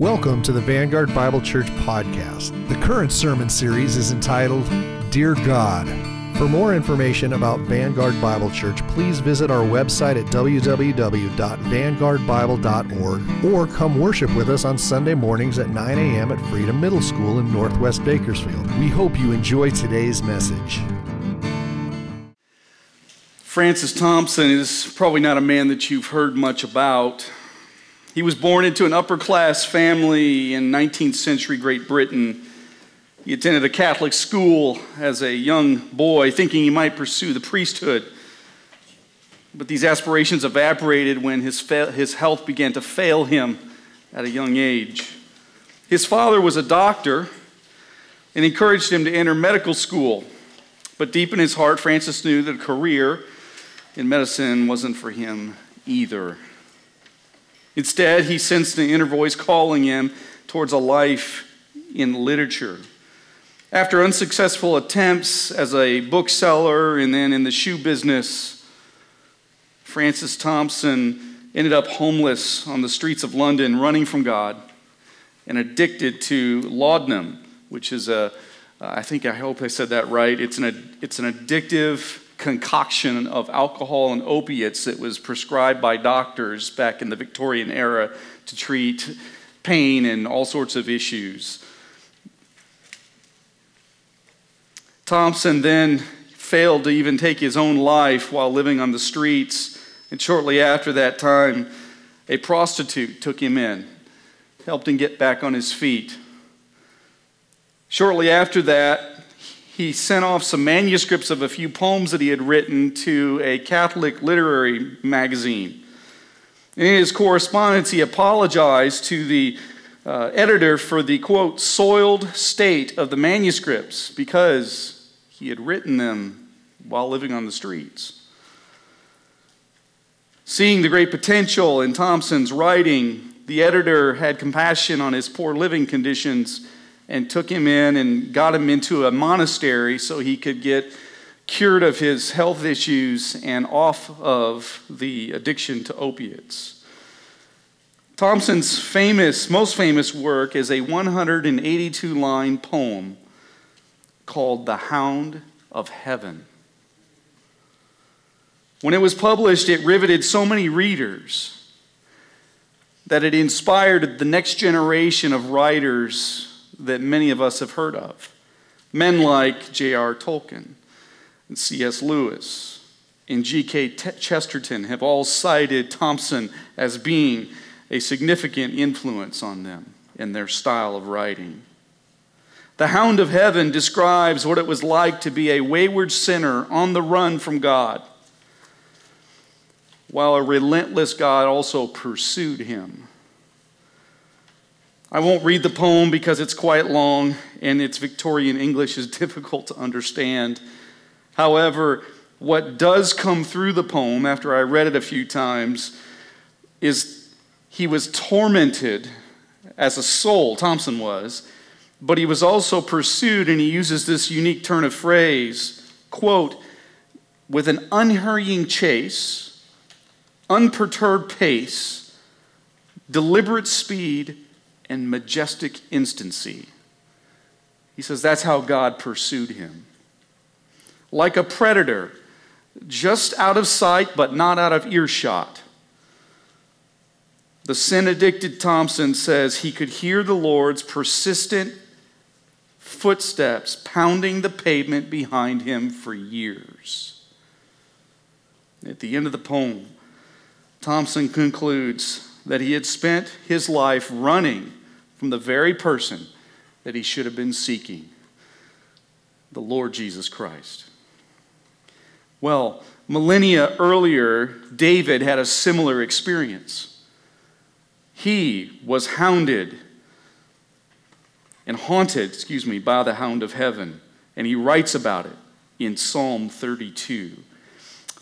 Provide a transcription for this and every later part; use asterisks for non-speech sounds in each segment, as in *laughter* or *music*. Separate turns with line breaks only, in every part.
Welcome to the Vanguard Bible Church podcast. The current sermon series is entitled Dear God. For more information about Vanguard Bible Church, please visit our website at www.vanguardbible.org or come worship with us on Sunday mornings at 9 a.m. at Freedom Middle School in Northwest Bakersfield. We hope you enjoy today's message.
Francis Thompson is probably not a man that you've heard much about. He was born into an upper class family in 19th century Great Britain. He attended a Catholic school as a young boy, thinking he might pursue the priesthood. But these aspirations evaporated when his, fa- his health began to fail him at a young age. His father was a doctor and encouraged him to enter medical school. But deep in his heart, Francis knew that a career in medicine wasn't for him either. Instead, he sensed an inner voice calling him towards a life in literature. After unsuccessful attempts as a bookseller and then in the shoe business, Francis Thompson ended up homeless on the streets of London, running from God and addicted to laudanum, which is a, I think I hope I said that right. It's an, it's an addictive concoction of alcohol and opiates that was prescribed by doctors back in the Victorian era to treat pain and all sorts of issues. Thompson then failed to even take his own life while living on the streets, and shortly after that time, a prostitute took him in, helped him get back on his feet. Shortly after that, he sent off some manuscripts of a few poems that he had written to a Catholic literary magazine. In his correspondence, he apologized to the uh, editor for the quote, soiled state of the manuscripts because he had written them while living on the streets. Seeing the great potential in Thompson's writing, the editor had compassion on his poor living conditions and took him in and got him into a monastery so he could get cured of his health issues and off of the addiction to opiates. Thompson's famous, most famous work is a 182 line poem called The Hound of Heaven. When it was published, it riveted so many readers that it inspired the next generation of writers that many of us have heard of. Men like J.R. Tolkien and C.S. Lewis and G.K. Chesterton have all cited Thompson as being a significant influence on them in their style of writing. The Hound of Heaven describes what it was like to be a wayward sinner on the run from God, while a relentless God also pursued him. I won't read the poem because it's quite long and its Victorian English is *laughs* difficult to understand. However, what does come through the poem after I read it a few times is he was tormented as a soul, Thompson was, but he was also pursued, and he uses this unique turn of phrase quote, with an unhurrying chase, unperturbed pace, deliberate speed, and majestic instancy. He says that's how God pursued him. Like a predator, just out of sight but not out of earshot. The sin addicted Thompson says he could hear the Lord's persistent footsteps pounding the pavement behind him for years. At the end of the poem, Thompson concludes that he had spent his life running from the very person that he should have been seeking the Lord Jesus Christ. Well, millennia earlier, David had a similar experience. He was hounded and haunted, excuse me, by the hound of heaven, and he writes about it in Psalm 32.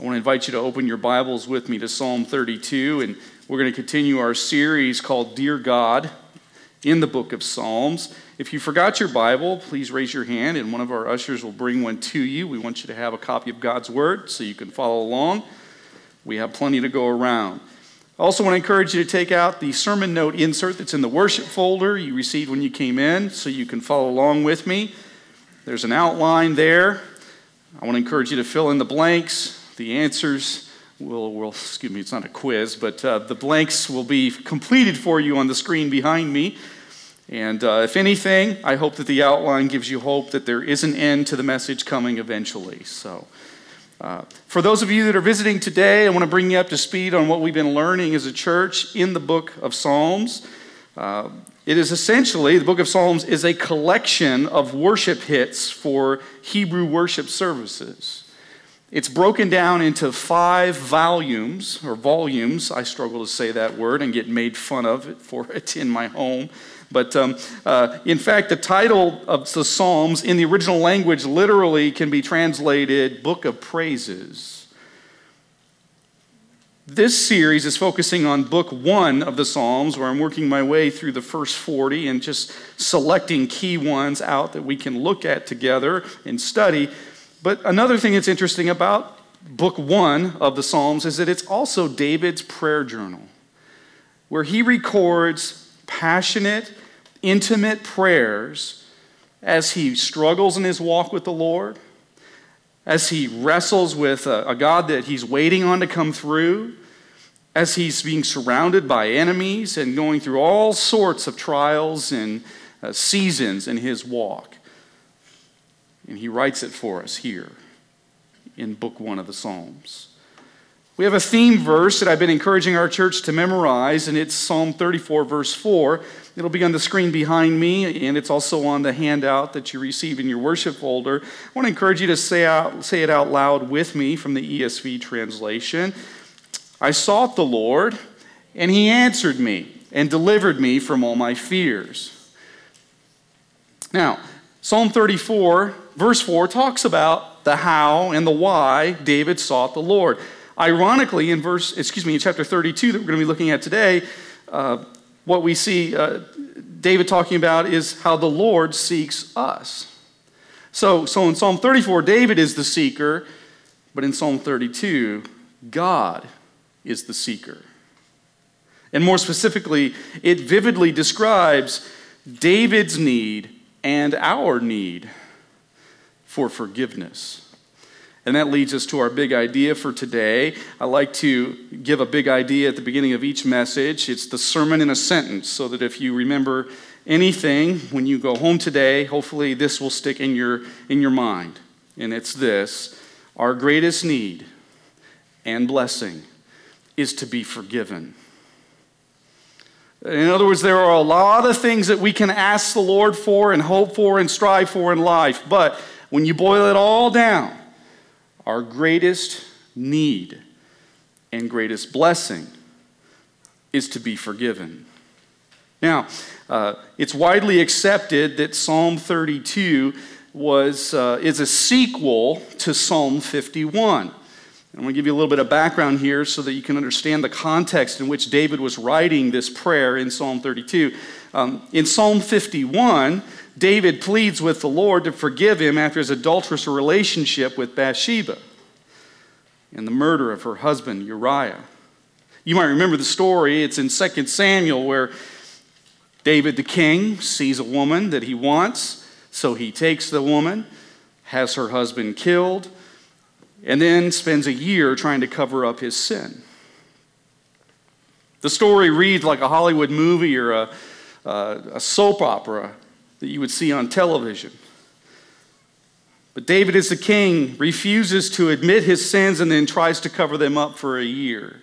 I want to invite you to open your Bibles with me to Psalm 32, and we're going to continue our series called Dear God in the book of Psalms. If you forgot your Bible, please raise your hand and one of our ushers will bring one to you. We want you to have a copy of God's Word so you can follow along. We have plenty to go around. I also want to encourage you to take out the sermon note insert that's in the worship folder you received when you came in so you can follow along with me. There's an outline there. I want to encourage you to fill in the blanks. The answers will, will excuse me, it's not a quiz, but uh, the blanks will be completed for you on the screen behind me. And uh, if anything, I hope that the outline gives you hope that there is an end to the message coming eventually. So. Uh, for those of you that are visiting today, I want to bring you up to speed on what we've been learning as a church in the book of Psalms. Uh, it is essentially, the book of Psalms is a collection of worship hits for Hebrew worship services. It's broken down into five volumes, or volumes. I struggle to say that word and get made fun of for *laughs* it in my home. But um, uh, in fact, the title of the Psalms in the original language literally can be translated Book of Praises. This series is focusing on book one of the Psalms, where I'm working my way through the first 40 and just selecting key ones out that we can look at together and study. But another thing that's interesting about book one of the Psalms is that it's also David's prayer journal, where he records passionate, intimate prayers as he struggles in his walk with the Lord, as he wrestles with a, a, God that he's waiting on to come through, as he's being surrounded by enemies and going through all sorts of trials and uh, seasons in his walk. And he writes it for us here in book one of the Psalms. We have a theme verse that I've been encouraging our church to memorize, and it's Psalm 34, verse 4. It'll be on the screen behind me, and it's also on the handout that you receive in your worship folder. I want to encourage you to say, out, say it out loud with me from the ESV translation. I sought the Lord, and he answered me and delivered me from all my fears. Now, Psalm 34, verse 4, talks about the how and the why David sought the Lord. Ironically, in verse, excuse me, in chapter 32 that we're going to be looking at today, uh, what we see uh, David talking about is how the Lord seeks us. So, so in Psalm 34, David is the seeker, but in Psalm 32, God is the seeker. And more specifically, it vividly describes David's need and our need for forgiveness. And that leads us to our big idea for today. I like to give a big idea at the beginning of each message. It's the sermon in a sentence, so that if you remember anything when you go home today, hopefully this will stick in your, in your mind. And it's this Our greatest need and blessing is to be forgiven. In other words, there are a lot of things that we can ask the Lord for and hope for and strive for in life. But when you boil it all down, our greatest need and greatest blessing is to be forgiven. Now, uh, it's widely accepted that Psalm 32 was, uh, is a sequel to Psalm 51. I'm going to give you a little bit of background here so that you can understand the context in which David was writing this prayer in Psalm 32. Um, in Psalm 51, David pleads with the Lord to forgive him after his adulterous relationship with Bathsheba and the murder of her husband Uriah. You might remember the story. It's in 2 Samuel where David the king sees a woman that he wants, so he takes the woman, has her husband killed, and then spends a year trying to cover up his sin. The story reads like a Hollywood movie or a, a soap opera that you would see on television. But David, as the king, refuses to admit his sins and then tries to cover them up for a year.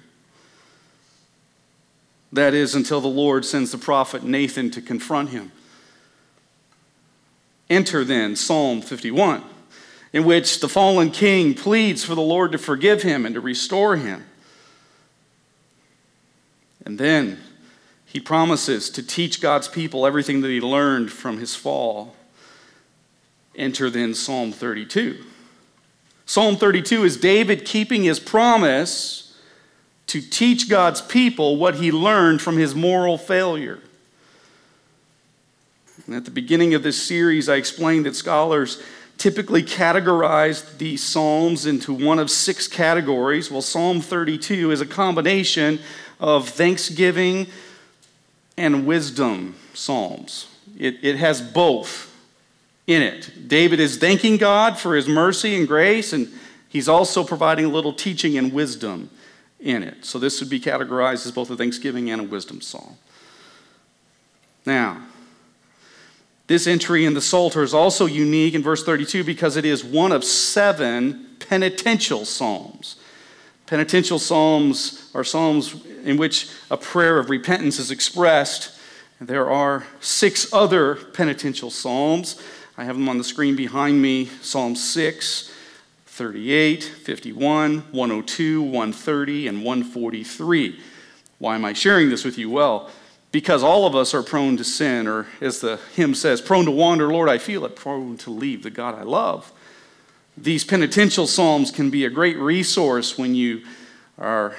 That is, until the Lord sends the prophet Nathan to confront him. Enter then Psalm 51, in which the fallen king pleads for the Lord to forgive him and to restore him. And then he promises to teach God's people everything that he learned from his fall. Enter then Psalm 32. Psalm 32 is David keeping his promise to teach God's people what he learned from his moral failure. And at the beginning of this series, I explained that scholars typically categorized the Psalms into one of six categories. Well, Psalm 32 is a combination of thanksgiving and wisdom psalms. It, it has both in it. David is thanking God for his mercy and grace, and he's also providing a little teaching and wisdom in it. So this would be categorized as both a thanksgiving and a wisdom psalm. Now, this entry in the Psalter is also unique in verse 32 because it is one of seven penitential psalms. Penitential psalms are psalms in which a prayer of repentance is expressed. There are six other penitential psalms. I have them on the screen behind me Psalm 6, 38, 51, 102, 130, and 143. Why am I sharing this with you? Well, because all of us are prone to sin, or as the hymn says, prone to wander, Lord, I feel it, prone to leave the God I love. These penitential psalms can be a great resource when you are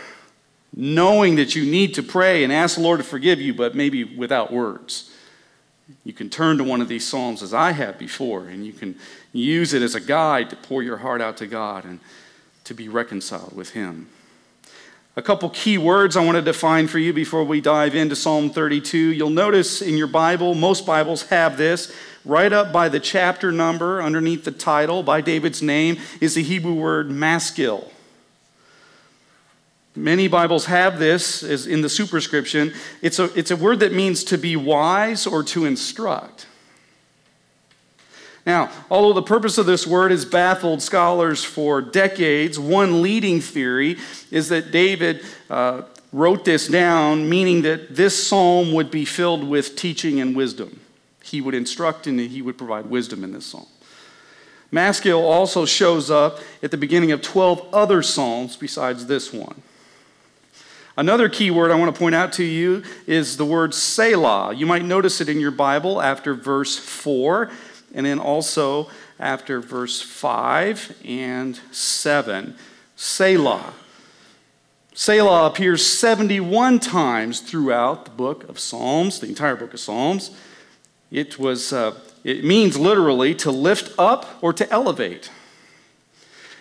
knowing that you need to pray and ask the Lord to forgive you, but maybe without words. You can turn to one of these psalms as I have before, and you can use it as a guide to pour your heart out to God and to be reconciled with Him. A couple key words I want to define for you before we dive into Psalm 32. You'll notice in your Bible, most Bibles have this. Right up by the chapter number, underneath the title, by David's name, is the Hebrew word maskil. Many Bibles have this as in the superscription. It's a, it's a word that means to be wise or to instruct. Now, although the purpose of this word has baffled scholars for decades, one leading theory is that David uh, wrote this down, meaning that this psalm would be filled with teaching and wisdom. He would instruct and he would provide wisdom in this psalm. Maskil also shows up at the beginning of 12 other psalms besides this one. Another key word I want to point out to you is the word Selah. You might notice it in your Bible after verse 4 and then also after verse 5 and 7, Selah. Selah appears 71 times throughout the book of Psalms, the entire book of Psalms. It, was, uh, it means literally to lift up or to elevate.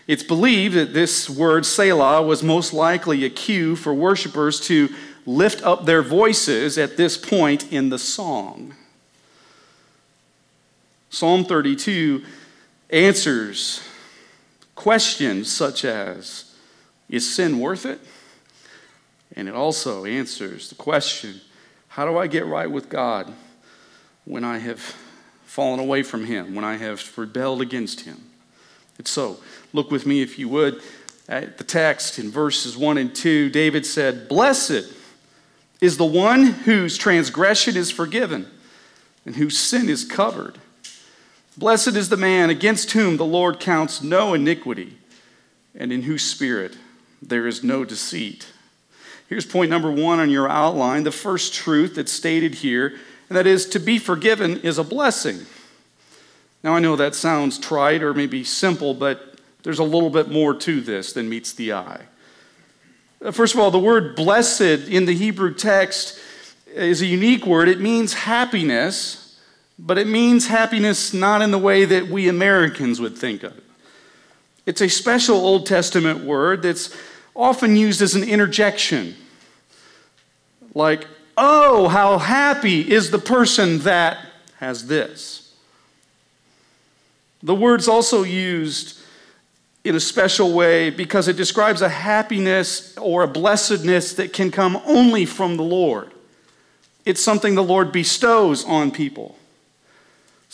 It's believed that this word Selah was most likely a cue for worshipers to lift up their voices at this point in the song. Psalm 32 answers questions such as Is sin worth it? And it also answers the question How do I get right with God when I have fallen away from Him, when I have rebelled against Him? It's so. Look with me, if you would, at the text in verses 1 and 2. David said, Blessed is the one whose transgression is forgiven and whose sin is covered. Blessed is the man against whom the Lord counts no iniquity, and in whose spirit there is no deceit. Here's point number one on your outline the first truth that's stated here, and that is to be forgiven is a blessing. Now, I know that sounds trite or maybe simple, but there's a little bit more to this than meets the eye. Uh, first of all, the word blessed in the Hebrew text is a unique word. It means happiness but it means happiness not in the way that we Americans would think of it. It's a special Old Testament word that's often used as an interjection. Like, oh, how happy is the person that has this. The word's also used in a special way because it describes a happiness or a blessedness that can come only from the Lord. It's something the Lord bestows on people.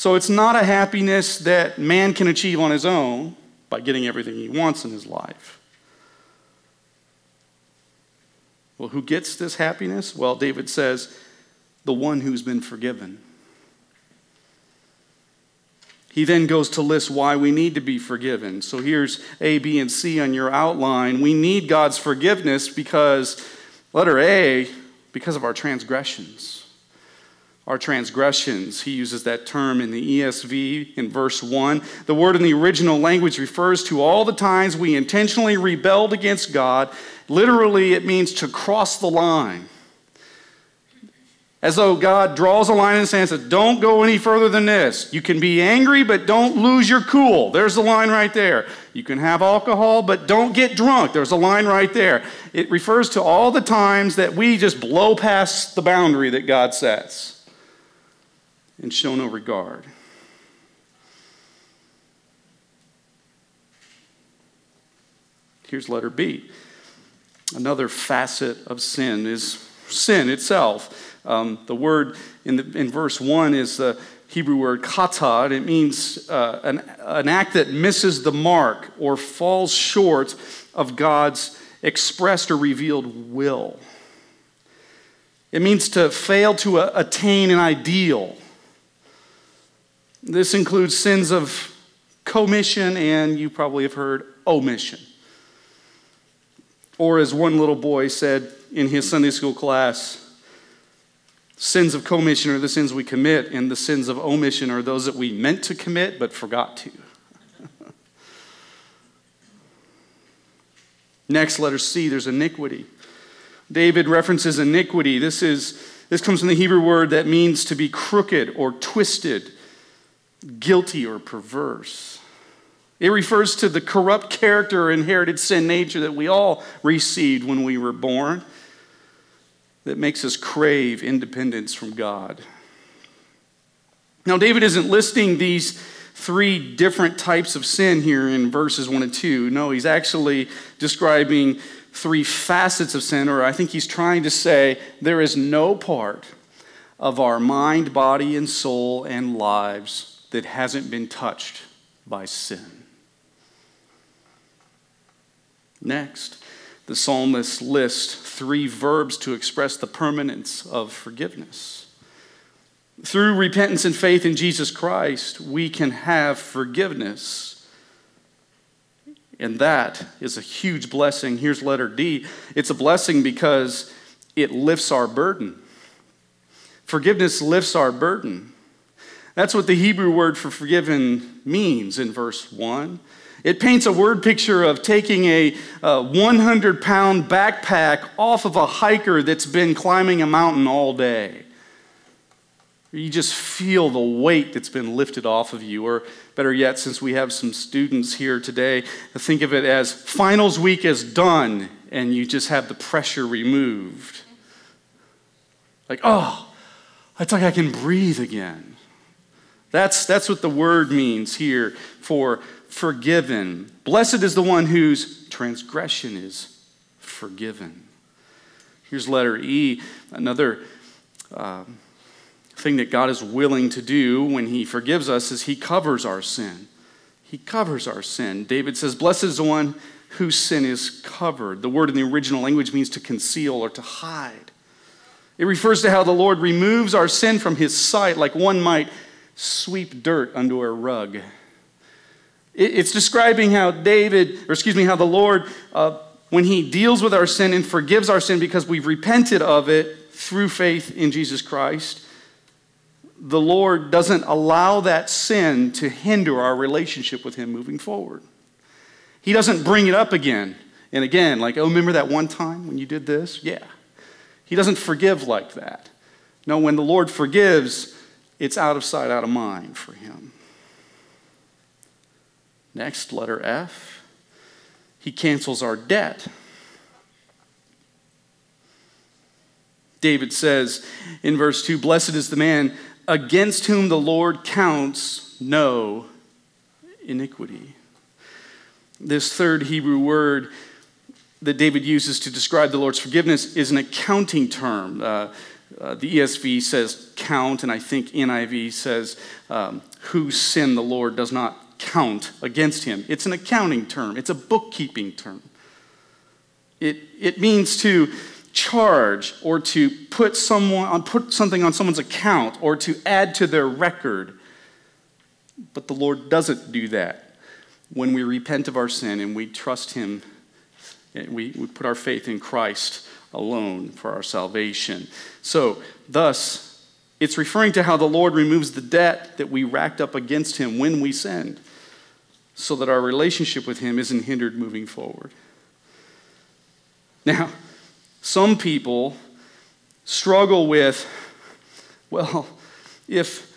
So it's not a happiness that man can achieve on his own by getting everything he wants in his life. Well, who gets this happiness? Well, David says, the one who's been forgiven. He then goes to list why we need to be forgiven. So here's A, B, and C on your outline. We need God's forgiveness because, letter A, because of our transgressions our transgressions. He uses that term in the ESV in verse 1. The word in the original language refers to all the times we intentionally rebelled against God. Literally, it means to cross the line. As though God draws a line in the sand and says, Don't go any further than this. You can be angry, but don't lose your cool. There's the line right there. You can have alcohol, but don't get drunk. There's a line right there. It refers to all the times that we just blow past the boundary that God sets and show no regard. Here's letter B. Another facet of sin is sin itself. Um, the word in, the, in verse 1 is the Hebrew word kata, and it means uh, an, an act that misses the mark or falls short of God's expressed or revealed will. It means to fail to uh, attain an ideal. This includes sins of commission and you probably have heard omission. Or, as one little boy said in his Sunday school class, sins of commission are the sins we commit, and the sins of omission are those that we meant to commit but forgot to. *laughs* Next, letter C, there's iniquity. David references iniquity. This, is, this comes from the Hebrew word that means to be crooked or twisted, guilty or perverse. It refers to the corrupt character or inherited sin nature that we all received when we were born that makes us crave independence from God. Now, David isn't listing these three different types of sin here in verses 1 and 2. No, he's actually describing three facets of sin, or I think he's trying to say there is no part of our mind, body, and soul and lives that hasn't been touched by sin. Next, the psalmist lists three verbs to express the permanence of forgiveness. Through repentance and faith in Jesus Christ, we can have forgiveness. And that is a huge blessing. Here's letter D it's a blessing because it lifts our burden. Forgiveness lifts our burden. That's what the Hebrew word for forgiven means in verse 1. It paints a word picture of taking a, uh, a 100 pound backpack off of a hiker that's been climbing a mountain all day. You just feel the weight that's been lifted off of you. Or better yet, since we have some students here today, think of it as finals week is done and you just have the pressure removed. Like, oh, it's like I can breathe again. That's, that's what the word means here for forgiven. Blessed is the one whose transgression is forgiven. Here's letter E, another uh, thing that God is willing to do when He forgives us is He covers our sin. He covers our sin. David says, Blessed is the one whose sin is covered. The word in the original language means to conceal or to hide. It refers to how the Lord removes our sin from His sight, like one might sweep dirt under a rug. It's describing how David, or excuse me, how the Lord, uh, when he deals with our sin and forgives our sin because we've repented of it through faith in Jesus Christ, the Lord doesn't allow that sin to hinder our relationship with him moving forward. He doesn't bring it up again and again, like, oh, remember that one time when you did this? Yeah. He doesn't forgive like that. No, when the Lord forgives, it's out of sight, out of mind for him. Next, letter F. He cancels our debt. David says in verse 2 Blessed is the man against whom the Lord counts no iniquity. This third Hebrew word that David uses to describe the Lord's forgiveness is an accounting term. Uh, uh, the ESV says count, and I think NIV says um, whose sin the Lord does not count against him. It's an accounting term, it's a bookkeeping term. It, it means to charge or to put, someone, put something on someone's account or to add to their record. But the Lord doesn't do that. When we repent of our sin and we trust Him, we, we put our faith in Christ alone for our salvation. So, thus, it's referring to how the Lord removes the debt that we racked up against Him when we sinned so that our relationship with Him isn't hindered moving forward. Now, some people struggle with, well, if,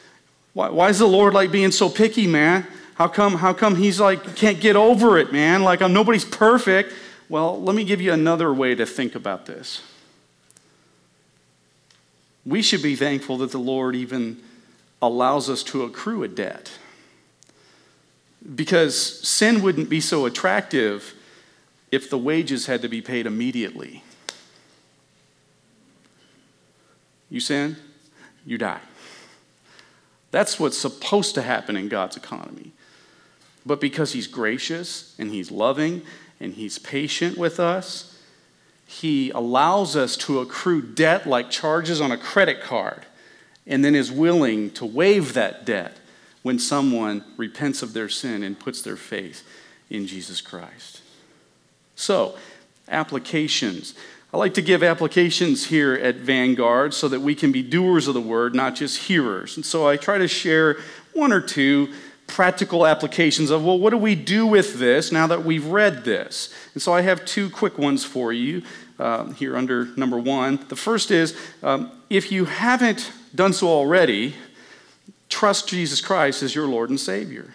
why, why is the Lord like being so picky, man? How come, how come he's like, can't get over it, man? Like, I'm, nobody's perfect. Well, let me give you another way to think about this. We should be thankful that the Lord even allows us to accrue a debt. Because sin wouldn't be so attractive if the wages had to be paid immediately. You sin, you die. That's what's supposed to happen in God's economy. But because He's gracious and He's loving and He's patient with us, He allows us to accrue debt like charges on a credit card and then is willing to waive that debt when someone repents of their sin and puts their faith in Jesus Christ. So, applications. I like to give applications here at Vanguard so that we can be doers of the word, not just hearers. And so I try to share one or two practical applications of, well, what do we do with this now that we've read this? And so I have two quick ones for you uh, here under number one. The first is um, if you haven't done so already, trust Jesus Christ as your Lord and Savior.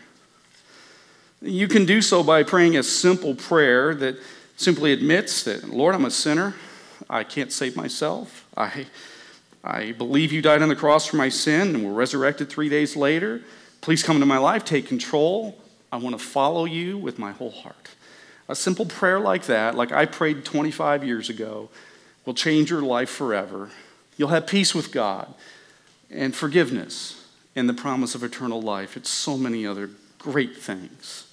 You can do so by praying a simple prayer that simply admits that, Lord, I'm a sinner. I can't save myself. I, I believe you died on the cross for my sin and were resurrected three days later. Please come into my life, take control. I want to follow you with my whole heart. A simple prayer like that, like I prayed 25 years ago, will change your life forever. You'll have peace with God and forgiveness and the promise of eternal life. It's so many other great things.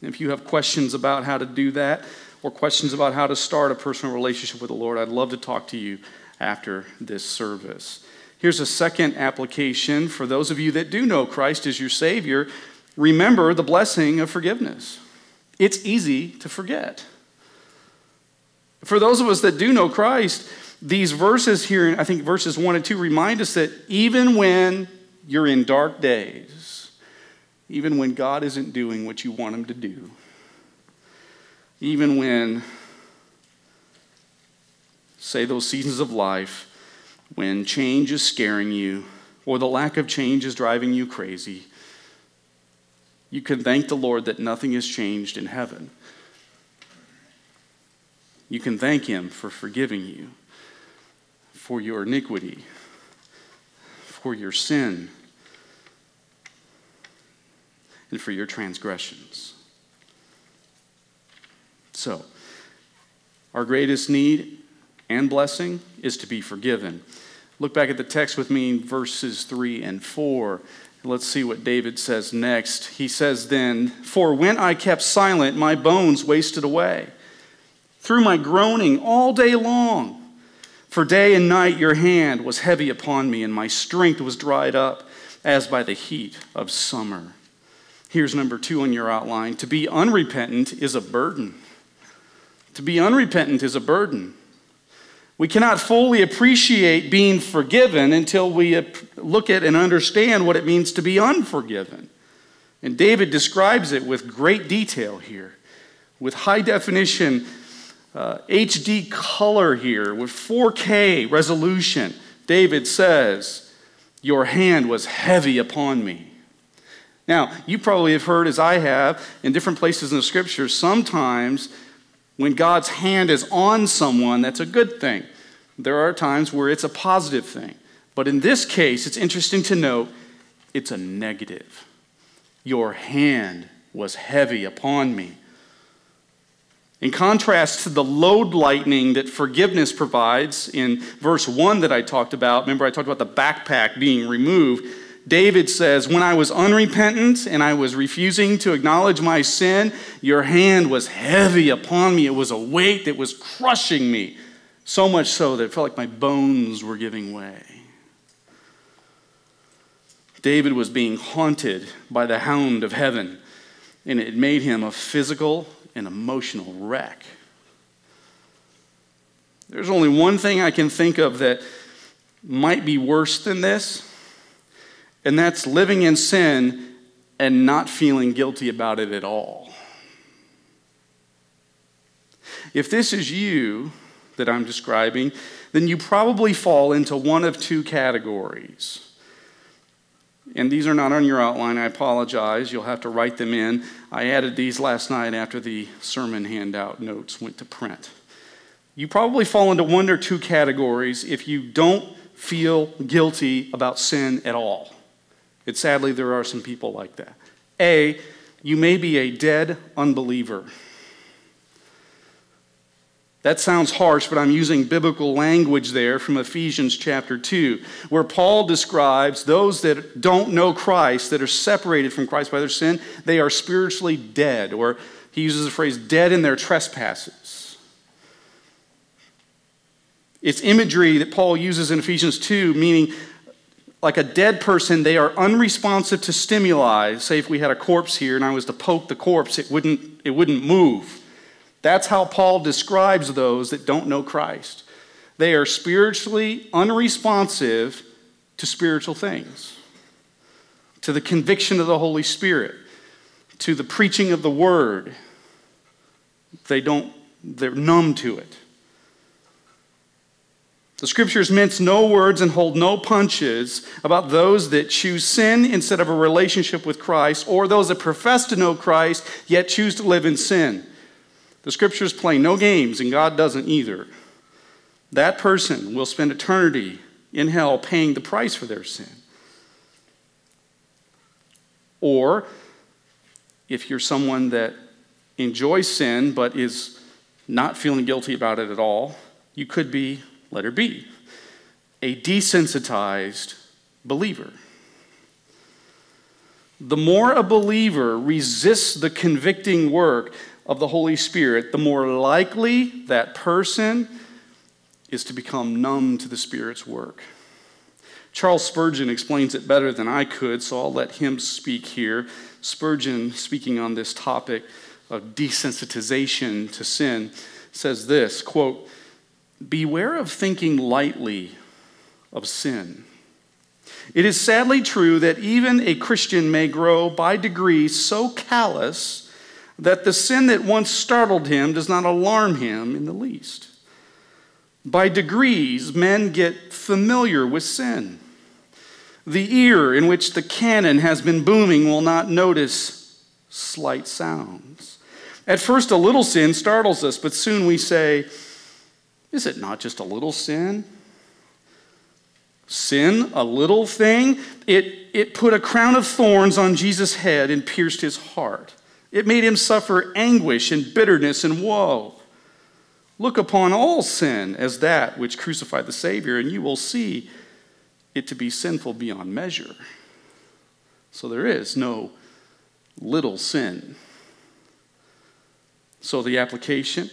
And if you have questions about how to do that or questions about how to start a personal relationship with the Lord, I'd love to talk to you after this service. Here's a second application for those of you that do know Christ as your Savior. Remember the blessing of forgiveness. It's easy to forget. For those of us that do know Christ, these verses here, I think verses 1 and 2, remind us that even when you're in dark days, even when God isn't doing what you want Him to do, even when, say, those seasons of life, when change is scaring you or the lack of change is driving you crazy, you can thank the Lord that nothing has changed in heaven. You can thank Him for forgiving you for your iniquity, for your sin, and for your transgressions. So, our greatest need and blessing is to be forgiven. Look back at the text with me, verses 3 and 4. Let's see what David says next. He says then, For when I kept silent, my bones wasted away through my groaning all day long. For day and night your hand was heavy upon me, and my strength was dried up as by the heat of summer. Here's number two on your outline to be unrepentant is a burden. To be unrepentant is a burden. We cannot fully appreciate being forgiven until we look at and understand what it means to be unforgiven. And David describes it with great detail here, with high definition uh, HD color here with 4K resolution. David says, Your hand was heavy upon me. Now, you probably have heard, as I have, in different places in the scriptures, sometimes when God's hand is on someone, that's a good thing. There are times where it's a positive thing. But in this case, it's interesting to note it's a negative. Your hand was heavy upon me. In contrast to the load lightening that forgiveness provides in verse 1 that I talked about, remember I talked about the backpack being removed. David says, When I was unrepentant and I was refusing to acknowledge my sin, your hand was heavy upon me. It was a weight that was crushing me, so much so that it felt like my bones were giving way. David was being haunted by the hound of heaven, and it made him a physical and emotional wreck. There's only one thing I can think of that might be worse than this, and that's living in sin and not feeling guilty about it at all. If this is you that I'm describing, then you probably fall into one of two categories. and these are not on your outline. I apologize. You'll have to write them in. I added these last night after the sermon handout notes went to print. You probably fall into one or two categories if you don't feel guilty about sin at all. And sadly, there are some people like that. A, you may be a dead unbeliever. That sounds harsh, but I'm using biblical language there from Ephesians chapter 2, where Paul describes those that don't know Christ, that are separated from Christ by their sin, they are spiritually dead, or he uses the phrase dead in their trespasses. It's imagery that Paul uses in Ephesians 2, meaning like a dead person, they are unresponsive to stimuli. Say if we had a corpse here and I was to poke the corpse, it wouldn't, it wouldn't move. That's how Paul describes those that don't know Christ. They are spiritually unresponsive to spiritual things, to the conviction of the Holy Spirit, to the preaching of the word. They don't, they're numb to it. The scriptures mince no words and hold no punches about those that choose sin instead of a relationship with Christ, or those that profess to know Christ yet choose to live in sin. The scriptures play no games, and God doesn't either. That person will spend eternity in hell paying the price for their sin. Or, if you're someone that enjoys sin but is not feeling guilty about it at all, you could be, letter B, a desensitized believer. The more a believer resists the convicting work of the Holy Spirit, the more likely that person is to become numb to the Spirit's work. Charles Spurgeon explains it better than I could, so I'll let him speak here. Spurgeon, speaking on this topic of desensitization to sin, says this quote, Beware of thinking lightly of sin. It is sadly true that even a Christian may grow by degrees so callous that the sin that once startled him does not alarm him in the least. By degrees, men get familiar with sin. The ear in which the cannon has been booming will not notice slight sounds. At first, a little sin startles us, but soon we say, Is it not just a little sin? Sin, a little thing? It, it put a crown of thorns on Jesus' head and pierced his heart. It made him suffer anguish and bitterness and woe. Look upon all sin as that which crucified the Savior, and you will see it to be sinful beyond measure. So there is no little sin. So the application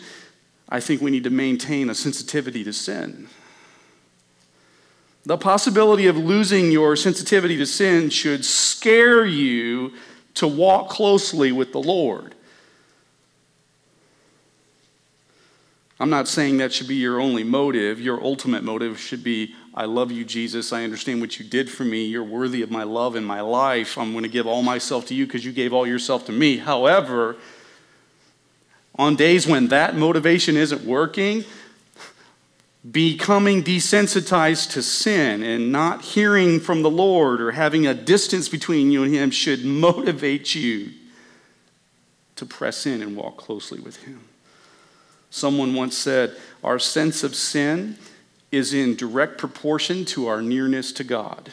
I think we need to maintain a sensitivity to sin. The possibility of losing your sensitivity to sin should scare you to walk closely with the Lord. I'm not saying that should be your only motive. Your ultimate motive should be I love you, Jesus. I understand what you did for me. You're worthy of my love and my life. I'm going to give all myself to you because you gave all yourself to me. However, on days when that motivation isn't working, becoming desensitized to sin and not hearing from the Lord or having a distance between you and Him should *laughs* motivate you to press in and walk closely with Him. Someone once said, Our sense of sin is in direct proportion to our nearness to God.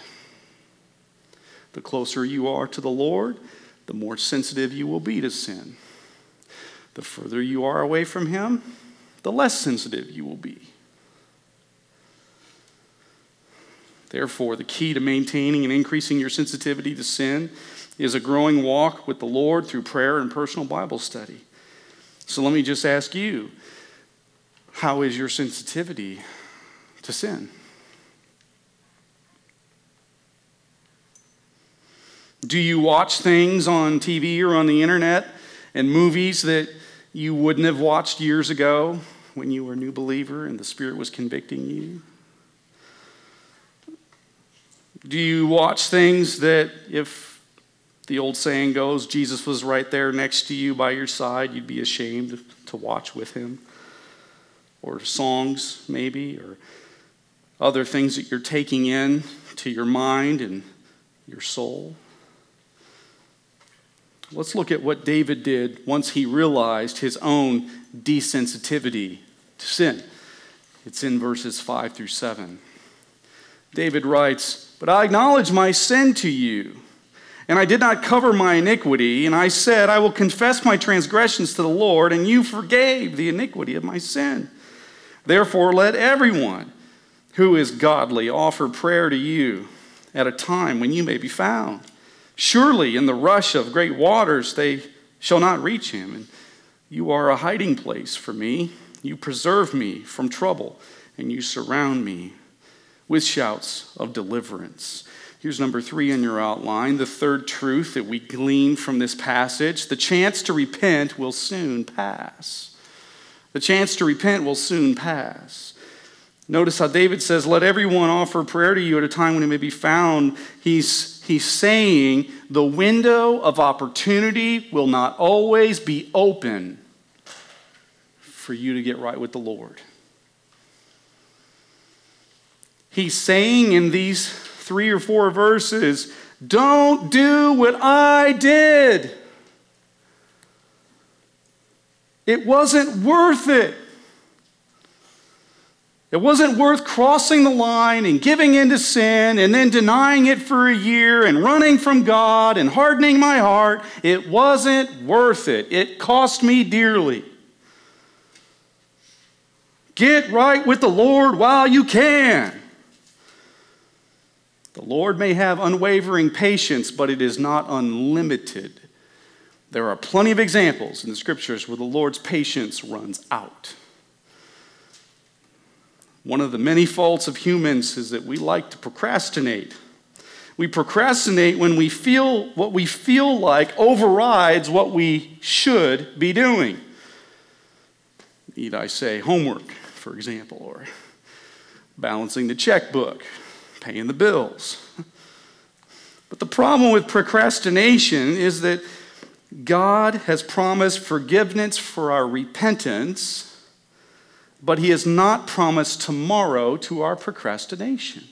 The closer you are to the Lord, the more sensitive you will be to sin. The further you are away from Him, the less sensitive you will be. Therefore, the key to maintaining and increasing your sensitivity to sin is a growing walk with the Lord through prayer and personal Bible study. So let me just ask you how is your sensitivity to sin? Do you watch things on TV or on the internet and movies that you wouldn't have watched years ago when you were a new believer and the Spirit was convicting you? Do you watch things that, if the old saying goes, Jesus was right there next to you by your side, you'd be ashamed to watch with him? Or songs, maybe, or other things that you're taking in to your mind and your soul? Let's look at what David did once he realized his own desensitivity to sin. It's in verses 5 through 7. David writes, But I acknowledge my sin to you, and I did not cover my iniquity, and I said, I will confess my transgressions to the Lord, and you forgave the iniquity of my sin. Therefore, let everyone who is godly offer prayer to you at a time when you may be found. Surely in the rush of great waters they shall not reach him. And you are a hiding place for me. You preserve me from trouble, and you surround me with shouts of deliverance. Here's number three in your outline the third truth that we glean from this passage the chance to repent will soon pass. The chance to repent will soon pass. Notice how David says, Let everyone offer prayer to you at a time when it may be found. He's, he's saying the window of opportunity will not always be open for you to get right with the Lord. He's saying in these three or four verses, Don't do what I did. It wasn't worth it. It wasn't worth crossing the line and giving in to sin and then denying it for a year and running from God and hardening my heart. It wasn't worth it. It cost me dearly. Get right with the Lord while you can. The Lord may have unwavering patience, but it is not unlimited. There are plenty of examples in the scriptures where the Lord's patience runs out. One of the many faults of humans is that we like to procrastinate. We procrastinate when we feel what we feel like overrides what we should be doing. Need I say homework, for example, or balancing the checkbook, paying the bills. But the problem with procrastination is that God has promised forgiveness for our repentance but he has not promised tomorrow to our procrastination.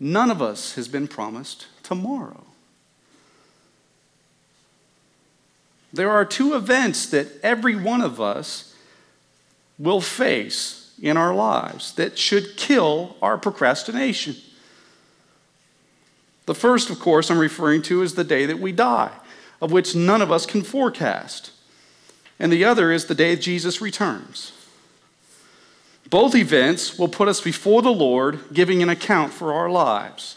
None of us has been promised tomorrow. There are two events that every one of us will face in our lives that should kill our procrastination. The first, of course, I'm referring to is the day that we die, of which none of us can forecast. And the other is the day Jesus returns. Both events will put us before the Lord, giving an account for our lives.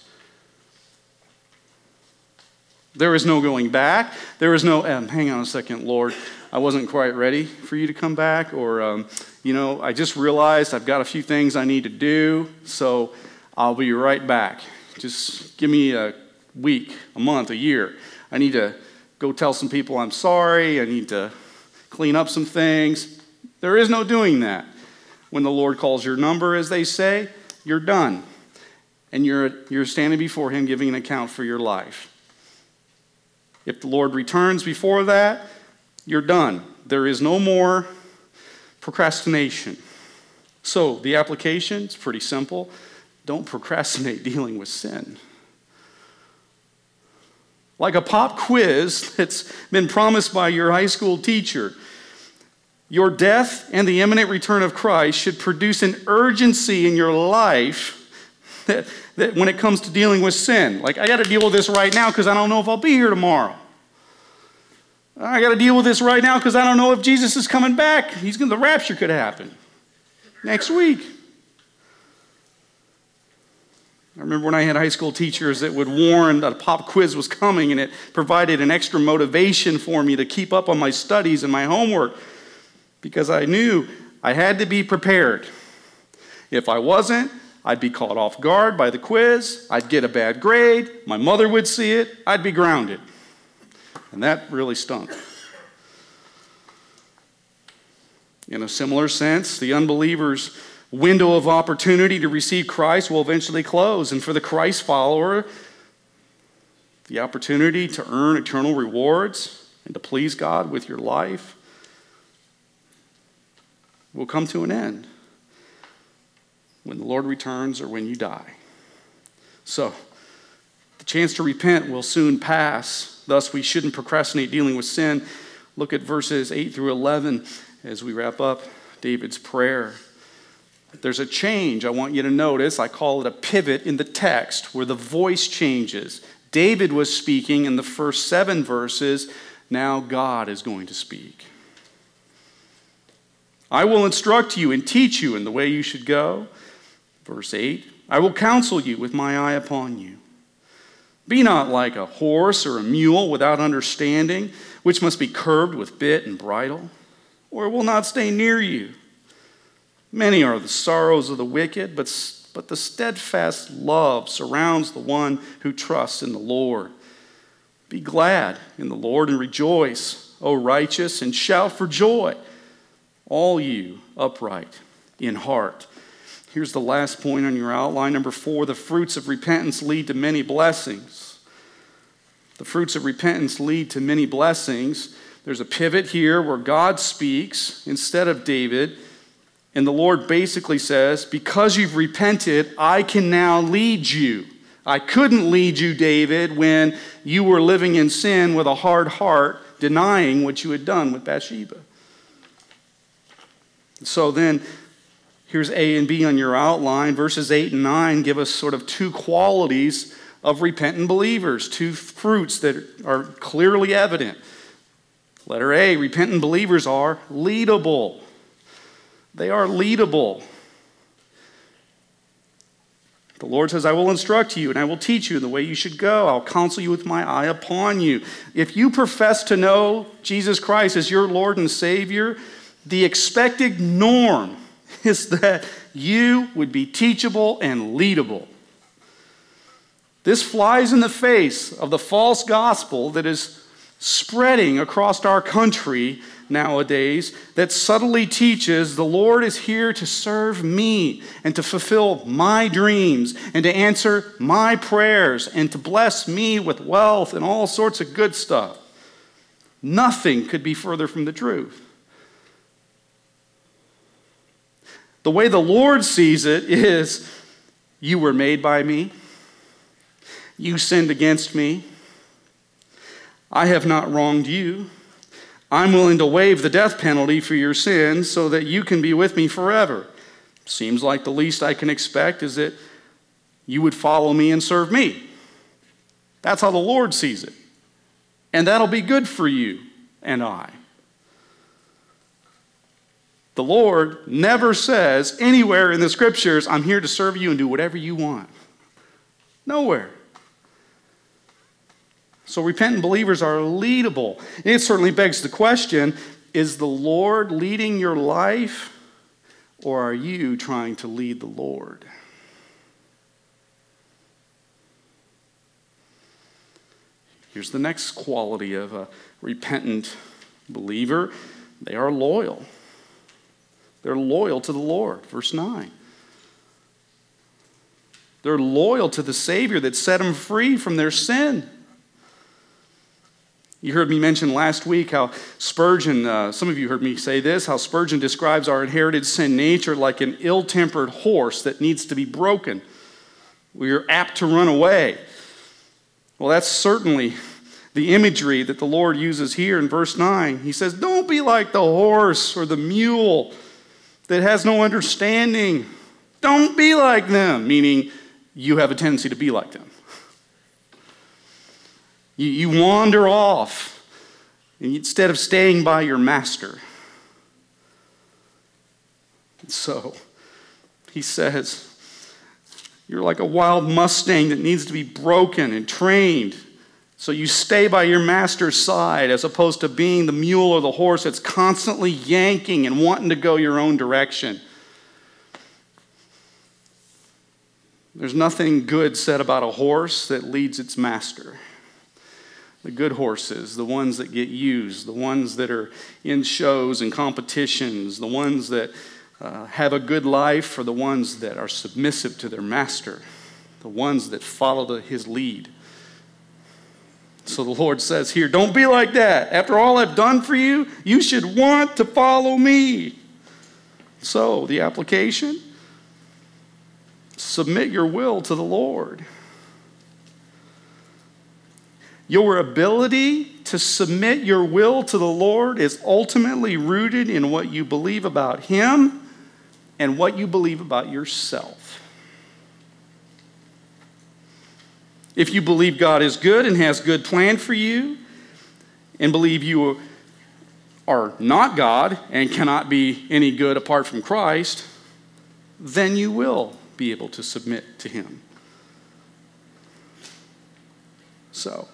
There is no going back. There is no, um, hang on a second, Lord, I wasn't quite ready for you to come back. Or, um, you know, I just realized I've got a few things I need to do, so I'll be right back. Just give me a week, a month, a year. I need to go tell some people I'm sorry. I need to clean up some things. There is no doing that. When the Lord calls your number, as they say, you're done. And you're, you're standing before Him giving an account for your life. If the Lord returns before that, you're done. There is no more procrastination. So, the application is pretty simple. Don't procrastinate *laughs* dealing with sin. Like a pop quiz *laughs* that's been promised by your high school teacher, your death and the imminent return of Christ should produce an urgency in your life that, that when it comes to dealing with sin. Like, I got to deal with this right now because I don't know if I'll be here tomorrow. I got to deal with this right now because I don't know if Jesus is coming back. He's gonna, the rapture could happen next week. I remember when I had high school teachers that would warn that a pop quiz was coming, and it provided an extra motivation for me to keep up on my studies and my homework because I knew I had to be prepared. If I wasn't, I'd be caught off guard by the quiz, I'd get a bad grade, my mother would see it, I'd be grounded. And that really stunk. In a similar sense, the unbeliever's window of opportunity to receive Christ will eventually close. And for the Christ follower, the opportunity to earn eternal rewards and to please God with your life will come to an end when the Lord returns or when you die. So, The chance to repent will soon pass. Thus, we shouldn't procrastinate dealing with sin. Look at verses 8 through 11 as we wrap up David's prayer. There's a change I want you to notice. I call it a pivot in the text where the voice changes. David was speaking in the first seven verses. Now God is going to speak. I will instruct you and teach you in the way you should go. Verse 8 I will counsel you with my eye upon you. Be not like a horse or a mule without understanding, which must be curbed with bit and bridle, or it will not stay near you. Many are the sorrows of the wicked, but, but the steadfast love surrounds the one who trusts in the Lord. Be glad in the Lord and rejoice, O righteous, and shout for joy, all you upright in heart. Here's the last point on your outline. Number four the fruits of repentance lead to many blessings. The fruits of repentance lead to many blessings. There's a pivot here where God speaks instead of David. And the Lord basically says, Because you've repented, I can now lead you. I couldn't lead you, David, when you were living in sin with a hard heart, denying what you had done with Bathsheba. So then, here's A and B on your outline. Verses 8 and 9 give us sort of two qualities of repentant believers, two fruits that are clearly evident. Letter A repentant believers are leadable. They are leadable. The Lord says, I will instruct you and I will teach you the way you should go. I'll counsel you with my eye upon you. If you profess to know Jesus Christ as your Lord and Savior, the expected norm *laughs* is that you would be teachable and leadable. This flies in the face of the false gospel that is spreading across our country nowadays that subtly teaches the Lord is here to serve me and to fulfill my dreams and to answer my prayers and to bless me with wealth and all sorts of good stuff. Nothing could be further from the truth. The way the Lord sees it is you were made by me, you sinned against me, I have not wronged you. I'm willing to waive the death penalty for your sins so that you can be with me forever. Seems like the least I can expect is that you would follow me and serve me. That's how the Lord sees it. And that'll be good for you and I. The Lord never says anywhere in the scriptures, I'm here to serve you and do whatever you want. Nowhere. So repentant believers are leadable. It certainly begs the question is the Lord leading your life, or are you trying to lead the Lord? Here's the next quality of a repentant believer they are loyal. They're loyal to the Lord. Verse 9. They're loyal to the Savior that set them free from their sin. You heard me mention last week how Spurgeon, uh, some of you heard me say this, how Spurgeon describes our inherited sin nature like an ill tempered horse that needs to be broken. We are apt to run away. Well, that's certainly the imagery that the Lord uses here in verse 9. He says, Don't be like the horse or the mule that has no understanding. Don't be like them, meaning you have a tendency to be like them. You, you wander off instead of staying by your master. So he says, You're like a wild Mustang that needs to be broken and trained. So you stay by your master's side as opposed to being the mule or the horse that's constantly yanking and wanting to go your own direction. There's nothing good said about a horse that leads its master the good horses, the ones that get used, the ones that are in shows and competitions, the ones that uh, have a good life, or the ones that are submissive to their master, the ones that follow the, his lead. So the Lord says here, don't be like that. After all I've done for you, you should want to follow me. So, the application submit your will to the Lord. Your ability to submit your will to the Lord is ultimately rooted in what you believe about Him and what you believe about yourself. If you believe God is good and has good plan for you, and believe you are not God and cannot be any good apart from Christ, then you will be able to submit to Him. So,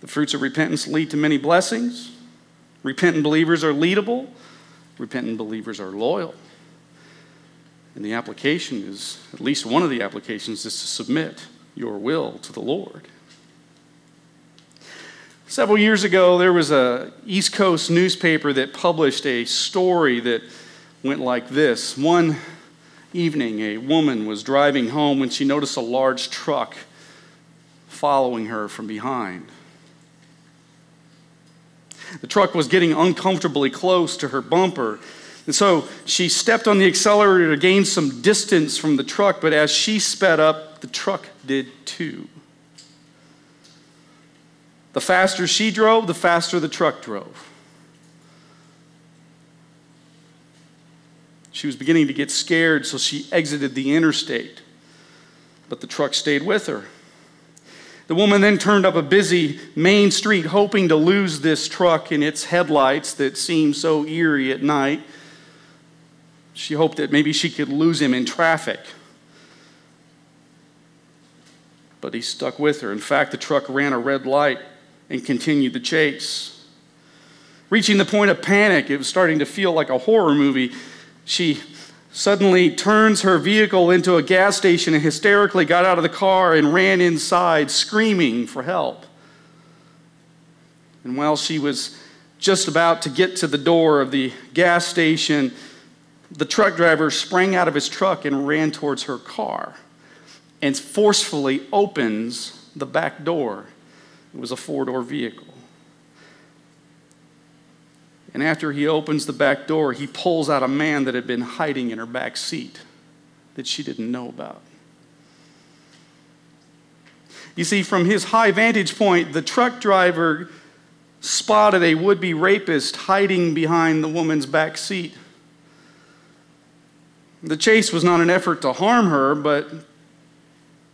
the fruits of repentance lead to many blessings. Repentant believers are leadable, repentant believers are loyal. And the application is, at least one of the applications, is to submit your will to the Lord. Several years ago, there was a East Coast newspaper that published a story that went like this. One evening, a woman was driving home when she noticed a large truck following her from behind. The truck was getting uncomfortably close to her bumper. And so she stepped on the accelerator to gain some distance from the truck, but as she sped up, the truck did too. The faster she drove, the faster the truck drove. She was beginning to get scared, so she exited the interstate. But the truck stayed with her. The woman then turned up a busy main street, hoping to lose this truck in its headlights that seemed so eerie at night. She hoped that maybe she could lose him in traffic. But he stuck with her. In fact, the truck ran a red light and continued the chase. Reaching the point of panic, it was starting to feel like a horror movie. She suddenly turns her vehicle into a gas station and hysterically got out of the car and ran inside, screaming for help. And while she was just about to get to the door of the gas station, the truck driver sprang out of his truck and ran towards her car and forcefully opens the back door. It was a four door vehicle. And after he opens the back door, he pulls out a man that had been hiding in her back seat that she didn't know about. You see, from his high vantage point, the truck driver spotted a would be rapist hiding behind the woman's back seat. The chase was not an effort to harm her, but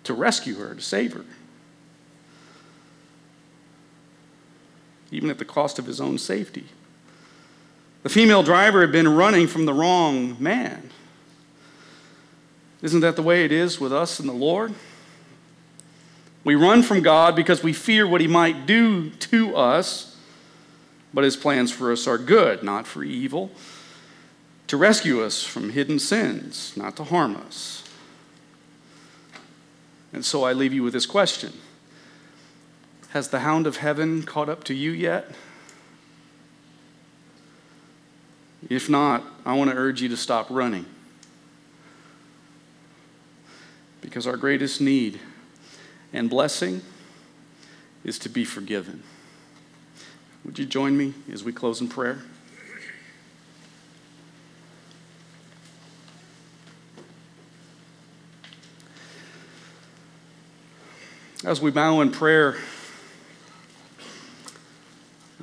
to rescue her, to save her. Even at the cost of his own safety. The female driver had been running from the wrong man. Isn't that the way it is with us and the Lord? We run from God because we fear what He might do to us, but His plans for us are good, not for evil, to rescue us from hidden sins, not to harm us. And so I leave you with this question Has the hound of heaven caught up to you yet? If not, I want to urge you to stop running. Because our greatest need and blessing is to be forgiven. Would you join me as we close in prayer? As we bow in prayer,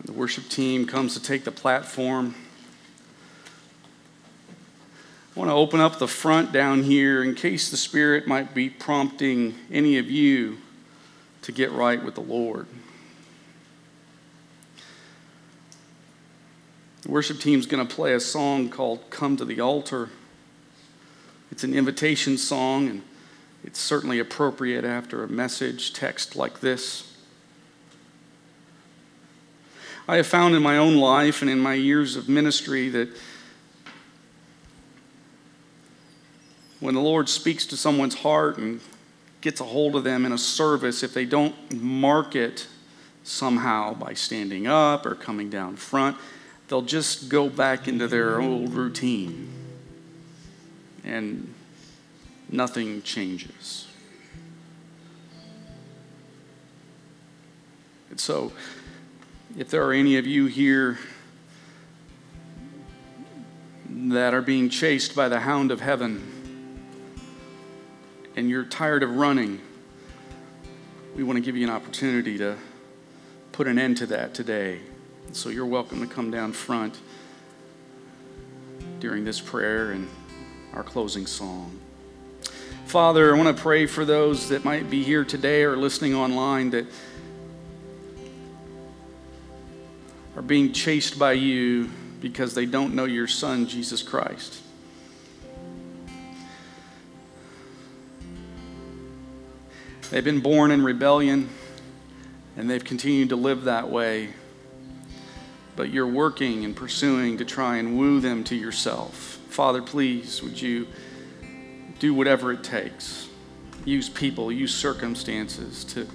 the worship team comes to take the platform. I want to open up the front down here in case the Spirit might be prompting any of you to get right with the Lord. The worship team's going to play a song called Come to the Altar. It's an invitation song, and it's certainly appropriate after a message text like this. I have found in my own life and in my years of ministry that when the Lord speaks to someone's heart and gets a hold of them in a service, if they don't mark it somehow by standing up or coming down front, they'll just go back into their old routine and nothing changes. And so, if there are any of you here that are being chased by the hound of heaven, and you're tired of running, we want to give you an opportunity to put an end to that today. So you're welcome to come down front during this prayer and our closing song. Father, I want to pray for those that might be here today or listening online that are being chased by you because they don't know your Son, Jesus Christ. They've been born in rebellion and they've continued to live that way. But you're working and pursuing to try and woo them to yourself. Father, please, would you do whatever it takes? Use people, use circumstances to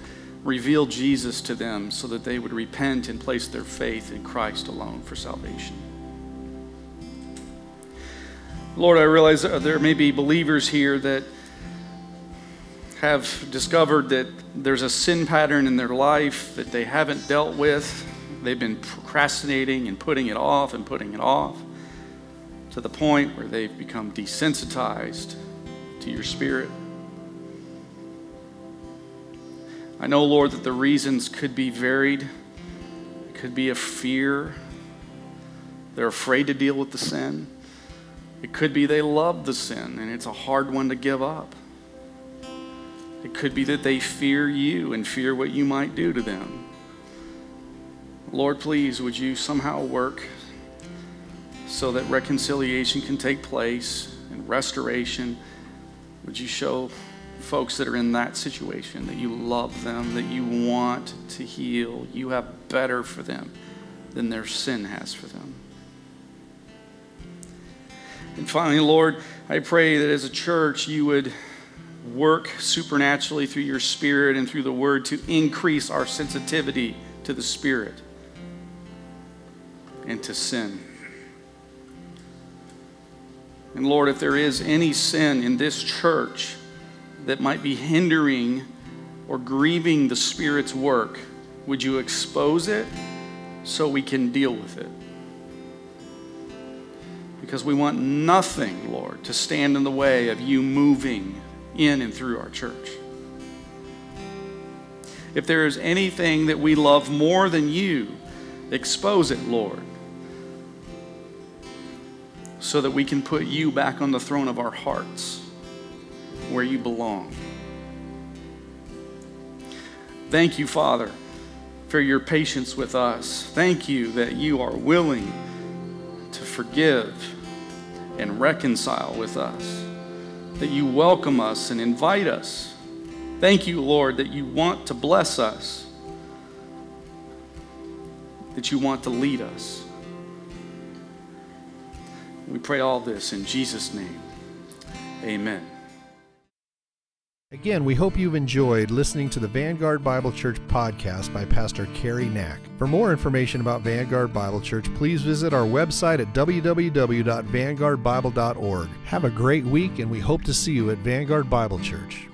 reveal Jesus to them so that they would repent and place their faith in Christ alone for salvation. Lord, I realize there may be believers here that have discovered that there's a sin pattern in their life that they haven't dealt with. They've been procrastinating and putting it off and putting it off to the point where they've become desensitized your spirit. I know, Lord, that the reasons could be varied. It could be a fear. They're afraid to deal with the sin. It could be they love the sin and it's a hard one to give up. It could be that they fear you and fear what you might do to them. Lord, please, would you somehow work so that reconciliation can take place and restoration? Would you show folks that are in that situation that you love them, that you want to heal, you have better for them than their sin has for them? And finally, Lord, I pray that as a church you would work supernaturally through your spirit and through the word to increase our sensitivity to the spirit and to sin. And Lord, if there is any sin in this church that might be hindering or grieving the Spirit's work, would you expose it so we can deal with it? Because we want nothing, Lord, to stand in the way of you moving in and through our church. If there is anything that we love more than you, expose it, Lord, so that we can put you back on the throne of our hearts where you belong. Thank you, Father, for your patience with us. Thank you that you are willing to forgive and reconcile with us that you welcome us and invite us. Thank you, Lord, that you want to bless us, that you want to lead us. We pray all this in Jesus' name. Amen.
Again, we hope you've enjoyed listening to the Vanguard Bible Church podcast by Pastor Cary Knack. For more information about Vanguard Bible Church, please visit our website at www.vanguardbible.org. Have a great week, and we hope to see you at Vanguard Bible Church.